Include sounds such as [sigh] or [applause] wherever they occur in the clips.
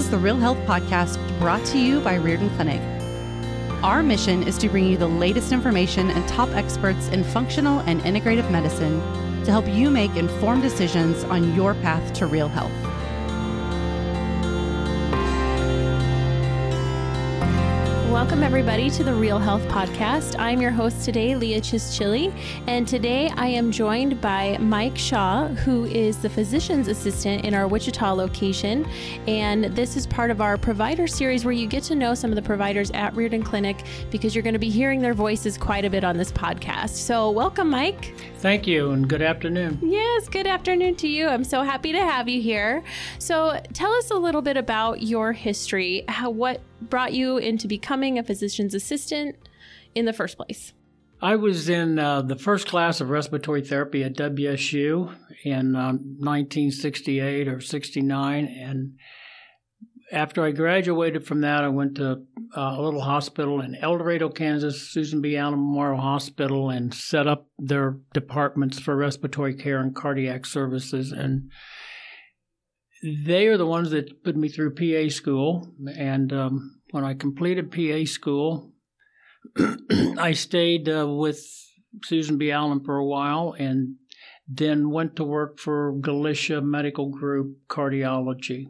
is the Real Health Podcast brought to you by Riordan Clinic. Our mission is to bring you the latest information and top experts in functional and integrative medicine to help you make informed decisions on your path to real health. Welcome, everybody, to the Real Health Podcast. I'm your host today, Leah Chischili, and today I am joined by Mike Shaw, who is the physician's assistant in our Wichita location. And this is part of our provider series where you get to know some of the providers at Riordan Clinic because you're going to be hearing their voices quite a bit on this podcast. So, welcome, Mike. Thank you, and good afternoon. Yes, good afternoon to you. I'm so happy to have you here. So, tell us a little bit about your history. How, what brought you into becoming a physician's assistant in the first place? I was in uh, the first class of respiratory therapy at WSU in uh, 1968 or 69. And after I graduated from that, I went to uh, a little hospital in El Dorado, Kansas, Susan B. Allen Memorial Hospital, and set up their departments for respiratory care and cardiac services. And they are the ones that put me through PA school. And um, when I completed PA school, [clears throat] I stayed uh, with Susan B. Allen for a while and then went to work for Galichia Medical Group Cardiology.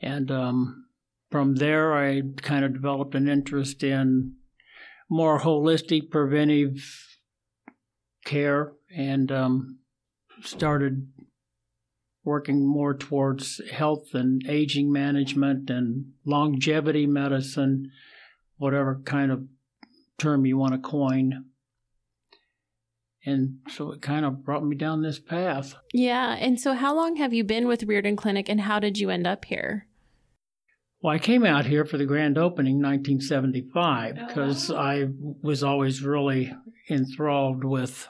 And um, from there, I kind of developed an interest in more holistic preventive care and um, started working more towards health and aging management and longevity medicine, whatever kind of term you want to coin. And so it kind of brought me down this path. Yeah. And so, how long have you been with Riordan Clinic and how did you end up here? Well, I came out here for the grand opening 1975 because oh. I was always really enthralled with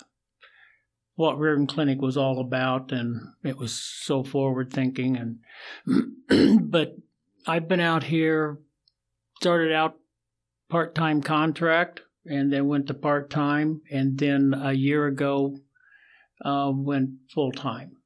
what Riordan Clinic was all about, and it was so forward thinking. And [clears throat] but I've been out here, started out part time contract, and then went to part time, and then a year ago uh, went full time.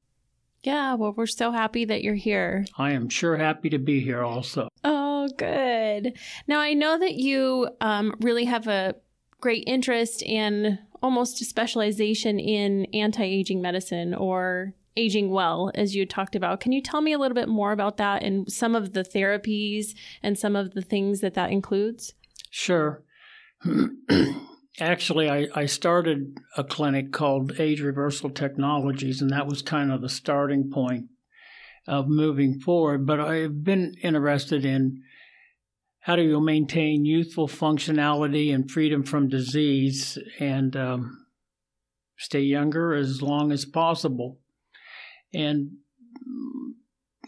Yeah, well, we're so happy that you're here. I am sure happy to be here also. Oh, good. Now, I know that you um, really have a great interest in almost a specialization in anti aging medicine or aging well, as you talked about. Can you tell me a little bit more about that and some of the therapies and some of the things that that includes? Sure. [clears throat] Actually, I, I started a clinic called Age Reversal Technologies, and that was kind of the starting point of moving forward. But I've been interested in how do you maintain youthful functionality and freedom from disease and um, stay younger as long as possible? And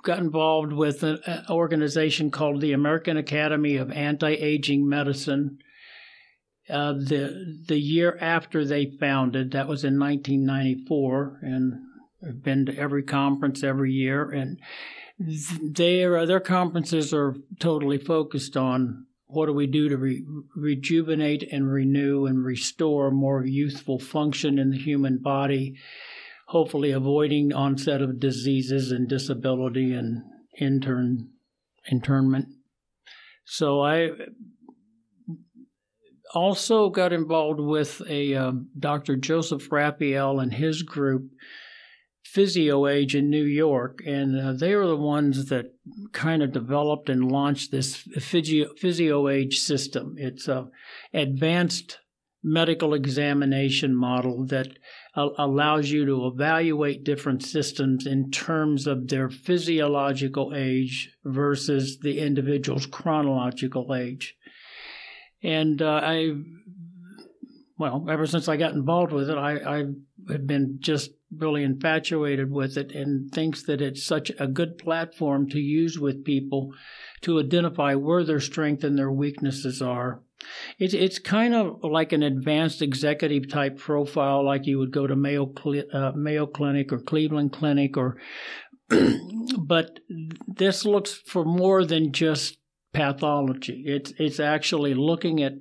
got involved with an organization called the American Academy of Anti-Aging Medicine. Uh, the the year after they founded, that was in 1994, and I've been to every conference every year, and their their conferences are totally focused on what do we do to re- rejuvenate and renew and restore more youthful function in the human body, hopefully avoiding onset of diseases and disability and intern internment. So I also got involved with a uh, Dr. Joseph Raffaele and his group PhysioAge in New York, and uh, they are the ones that kind of developed and launched this Physio, PhysioAge system. It's a advanced medical examination model that uh, allows you to evaluate different systems in terms of their physiological age versus the individual's chronological age. And uh, I, well, ever since I got involved with it, I, I have been just really infatuated with it and thinks that it's such a good platform to use with people to identify where their strengths and their weaknesses are. It's it's kind of like an advanced executive type profile, like you would go to Mayo uh, Mayo Clinic or Cleveland Clinic, or [clears throat] but this looks for more than just pathology. It's it's actually looking at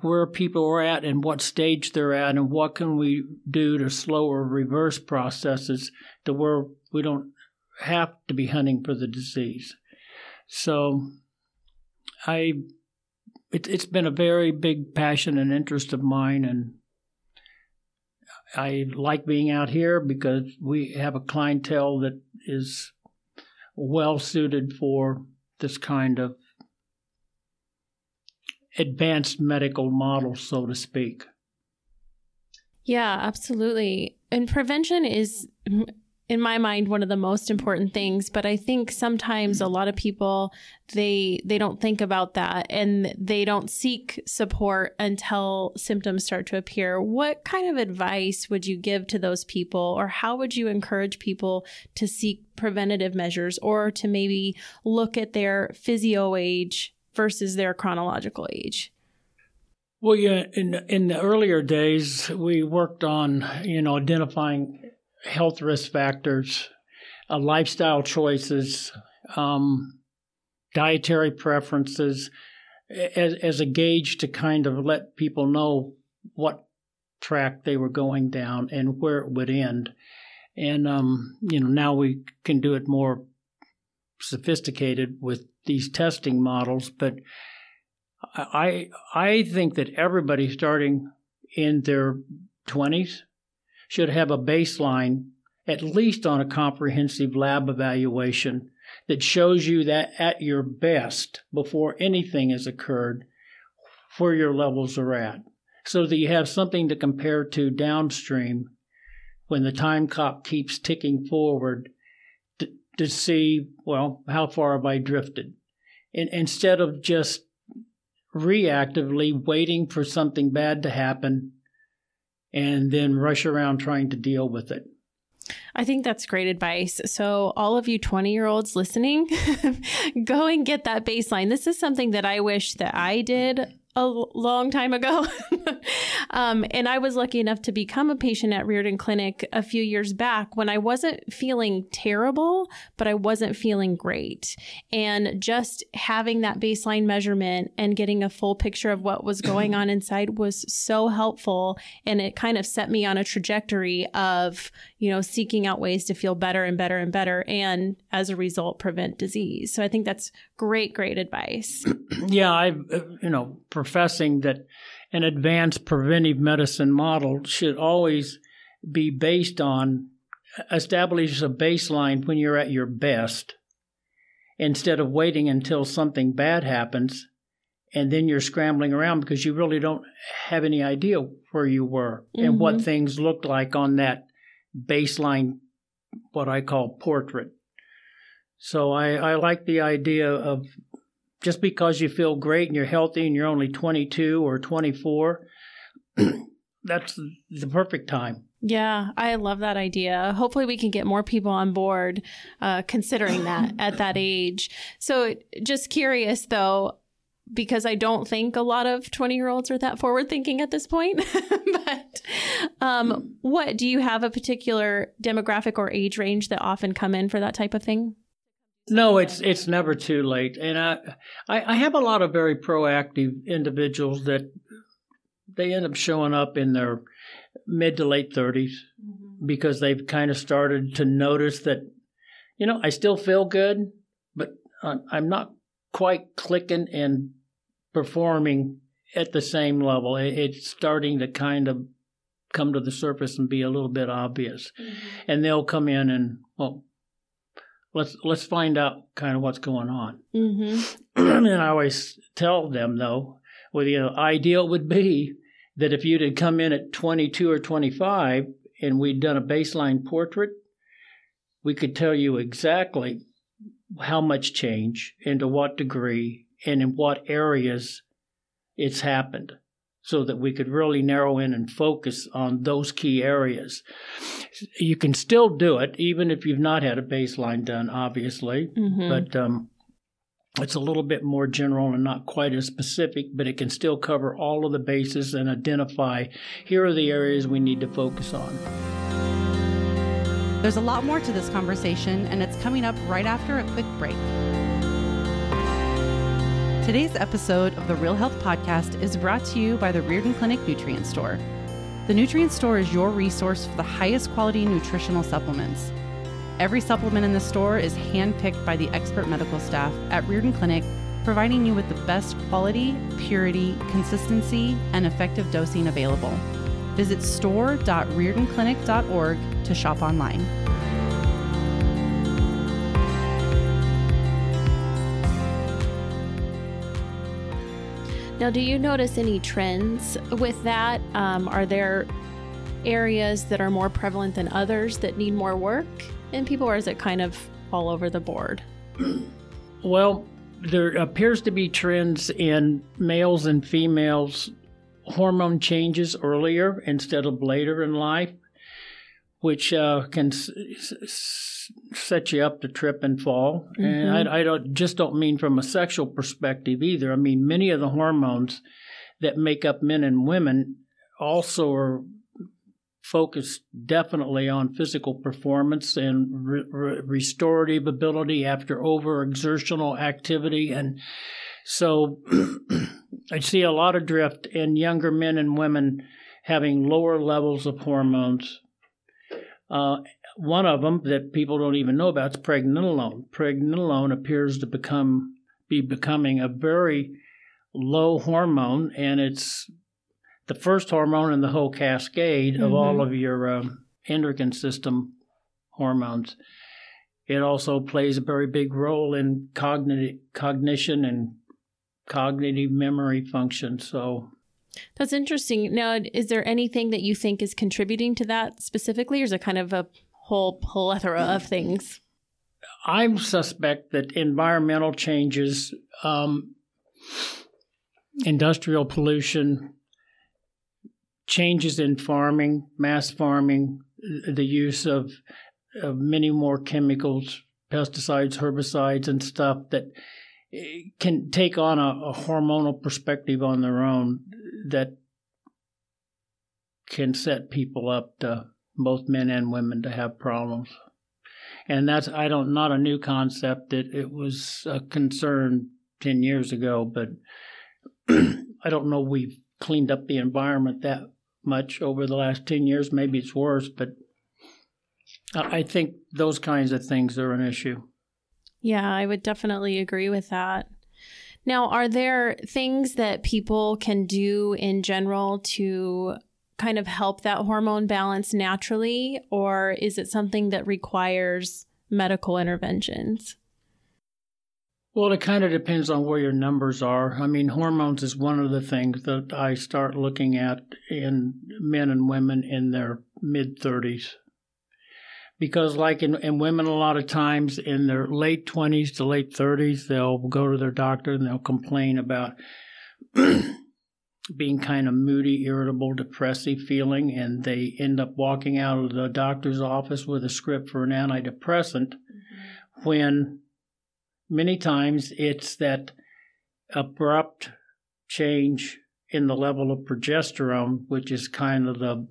where people are at and what stage they're at and what can we do to slow or reverse processes to where we don't have to be hunting for the disease. So I it, it's been a very big passion and interest of mine and I like being out here because we have a clientele that is well suited for this kind of advanced medical model, so to speak. Yeah, absolutely. And prevention is in my mind one of the most important things but i think sometimes a lot of people they they don't think about that and they don't seek support until symptoms start to appear what kind of advice would you give to those people or how would you encourage people to seek preventative measures or to maybe look at their physio age versus their chronological age well, yeah, in in the earlier days, we worked on you know identifying health risk factors, uh, lifestyle choices, um, dietary preferences, as, as a gauge to kind of let people know what track they were going down and where it would end. And um, you know now we can do it more sophisticated with these testing models, but I I think that everybody starting in their twenties should have a baseline, at least on a comprehensive lab evaluation, that shows you that at your best, before anything has occurred, where your levels are at, so that you have something to compare to downstream when the time clock keeps ticking forward to, see, well, how far have I drifted? And instead of just reactively waiting for something bad to happen and then rush around trying to deal with it. I think that's great advice. So, all of you 20 year olds listening, [laughs] go and get that baseline. This is something that I wish that I did a long time ago. [laughs] um, and I was lucky enough to become a patient at Riordan Clinic a few years back when I wasn't feeling terrible, but I wasn't feeling great. And just having that baseline measurement and getting a full picture of what was going [clears throat] on inside was so helpful. And it kind of set me on a trajectory of, you know, seeking out ways to feel better and better and better. And as a result, prevent disease. So I think that's great, great advice. [clears throat] yeah. I, uh, you know, professing that an advanced preventive medicine model should always be based on establishes a baseline when you're at your best instead of waiting until something bad happens and then you're scrambling around because you really don't have any idea where you were mm-hmm. and what mm-hmm. things looked like on that baseline what I call portrait. So I, I like the idea of just because you feel great and you're healthy and you're only 22 or 24, [clears throat] that's the perfect time. Yeah, I love that idea. Hopefully, we can get more people on board uh, considering that [laughs] at that age. So, just curious though, because I don't think a lot of 20 year olds are that forward thinking at this point. [laughs] but um, what do you have a particular demographic or age range that often come in for that type of thing? No, it's it's never too late, and I, I, I have a lot of very proactive individuals that they end up showing up in their mid to late 30s mm-hmm. because they've kind of started to notice that, you know, I still feel good, but I'm not quite clicking and performing at the same level. It's starting to kind of come to the surface and be a little bit obvious, mm-hmm. and they'll come in and well let's let's find out kind of what's going on. [clears throat] Mm-hmm. and I always tell them though, well, you know, ideal would be that if you'd had come in at 22 or 25 and we'd done a baseline portrait, we could tell you exactly how much change and to what degree and in what areas it's happened so that we could really narrow in and focus on those key areas. You can still do it, even if you've not had a baseline done, obviously, mm-hmm. but um, it's a little bit more general and not quite as specific, but it can still cover all of the bases and identify here are the areas we need to focus on. There's a lot more to this conversation, and it's coming up right after a quick break. Today's episode of the Real Health Podcast is brought to you by the Riordan Clinic Nutrient Store. The Nutrient Store is your resource for the highest quality nutritional supplements. Every supplement in the store is handpicked by the expert medical staff at Riordan Clinic, providing you with the best quality, purity, consistency, and effective dosing available. Visit store.riordanclinic.org to shop online. Now, do you notice any trends with that? Um, are there areas that are more prevalent than others that need more work in people, or is it kind of all over the board? [clears throat] Well, there appears to be trends in males and females hormone changes earlier instead of later in life, which uh, can s- s- set you up to trip and fall. Mm-hmm. And I, I, don't just don't mean from a sexual perspective either. I mean many of the hormones that make up men and women also are focused definitely on physical performance and re- re- restorative ability after overexertional activity and so [clears throat] I see a lot of drift in younger men and women having lower levels of hormones. Uh, one of them that people don't even know about is pregnenolone. Pregnenolone appears to become be becoming a very low hormone, and it's the first hormone in the whole cascade mm-hmm. of all of your um, endocrine system hormones. It also plays a very big role in cognitive cognition and cognitive memory function. So that's interesting. Now, is there anything that you think is contributing to that specifically, or is it kind of a whole plethora of things? I suspect that environmental changes, um, industrial pollution, changes in farming, mass farming, the use of, of many more chemicals, pesticides, herbicides, and stuff that can take on a, a hormonal perspective on their own that can set people up to both men and women to have problems. And that's I don't not a new concept. It it was a concern ten years ago, but [clears throat] I don't know we've cleaned up the environment that much over the last ten years. Maybe it's worse, but I think those kinds of things are an issue. Yeah, I would definitely agree with that. Now, are there things that people can do in general to kind of help that hormone balance naturally, or is it something that requires medical interventions? Well, it kind of depends on where your numbers are. I mean, hormones is one of the things that I start looking at in men and women in their mid 30s because like in, in women a lot of times in their late 20s to late 30s they'll go to their doctor and they'll complain about [clears throat] being kind of moody irritable depressive feeling and they end up walking out of the doctor's office with a script for an antidepressant mm-hmm. when many times it's that abrupt change in the level of progesterone which is kind of the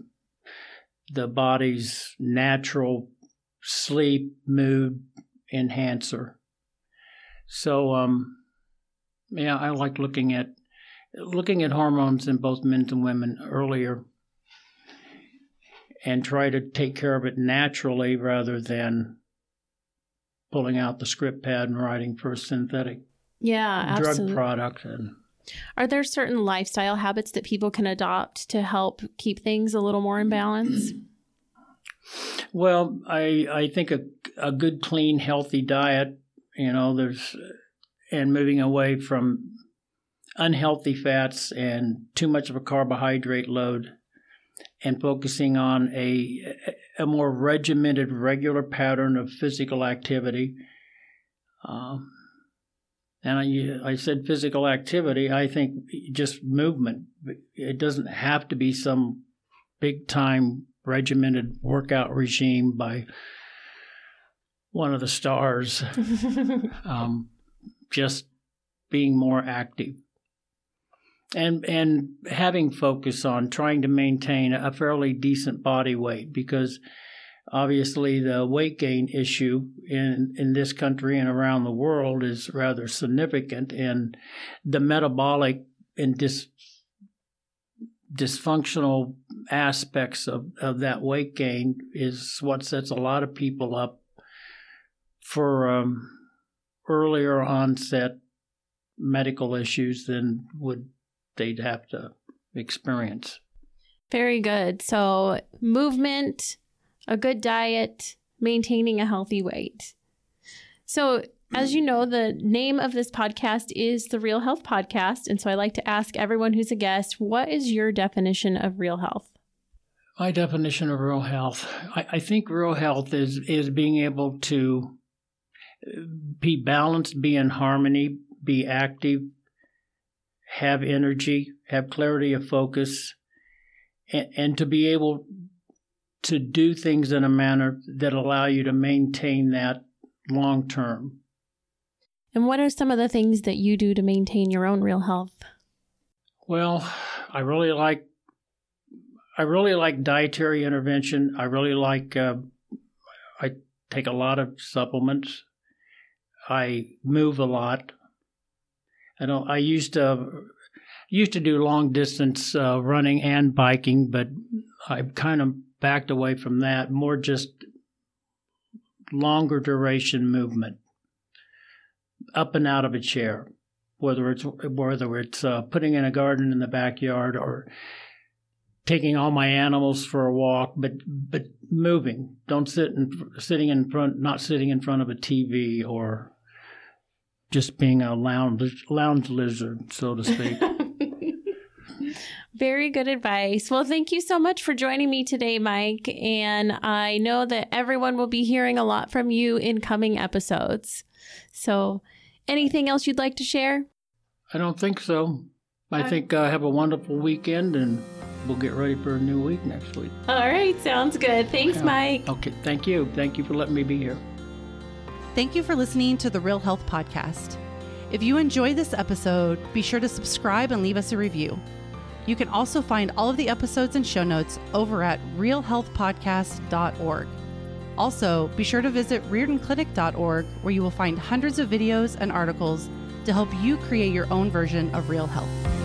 the body's natural sleep mood enhancer. So, um, yeah, I like looking at looking at hormones in both men and women earlier, and try to take care of it naturally rather than pulling out the script pad and writing for a synthetic yeah drug absolutely. product and are there certain lifestyle habits that people can adopt to help keep things a little more in balance [clears throat] well, I I think a a good, clean, healthy diet. You know, there's and moving away from unhealthy fats and too much of a carbohydrate load, and focusing on a a more regimented, regular pattern of physical activity. Um, and I, I said physical activity. I think just movement. It doesn't have to be some big time regimented workout regime by one of the stars, [laughs] um, just being more active and and having focus on trying to maintain a fairly decent body weight because obviously the weight gain issue in in this country and around the world is rather significant and the metabolic and dis, dysfunctional aspects of, of that weight gain is what sets a lot of people up for um, earlier onset medical issues than would they'd have to experience. Very good. So, movement, a good diet, maintaining a healthy weight. So, as you know, the name of this podcast is the Real Health Podcast. And so I like to ask everyone who's a guest, what is your definition of real health? My definition of real health, I, I think real health is, is being able to be balanced, be in harmony, be active, have energy, have clarity of focus, and, and to be able to do things in a manner that allow you to maintain that long term. And what are some of the things that you do to maintain your own real health? Well, I really like I really like dietary intervention. I really like uh, I take a lot of supplements. I move a lot. I don't. I used to used to do long distance uh, running and biking, but I've kind of backed away from that. More just longer duration movement up and out of a chair, whether it's whether it's uh, putting in a garden in the backyard or taking all my animals for a walk, but but moving. Don't sit in sitting in front, not sitting in front of a TV or just being a lounge lounge lizard, so to speak. [laughs] Very good advice. Well, thank you so much for joining me today, Mike. And I know that everyone will be hearing a lot from you in coming episodes. So, anything else you'd like to share? I don't think so. I think uh, have a wonderful weekend and we'll get ready for a new week next week. All right, sounds good. Thanks, yeah. Mike. Okay, thank you. Thank you for letting me be here. Thank you for listening to the Real Health Podcast. If you enjoyed this episode, be sure to subscribe and leave us a review. You can also find all of the episodes and show notes over at realhealthpodcast.org. Also, be sure to visit riordanclinic.org where you will find hundreds of videos and articles to help you create your own version of real health.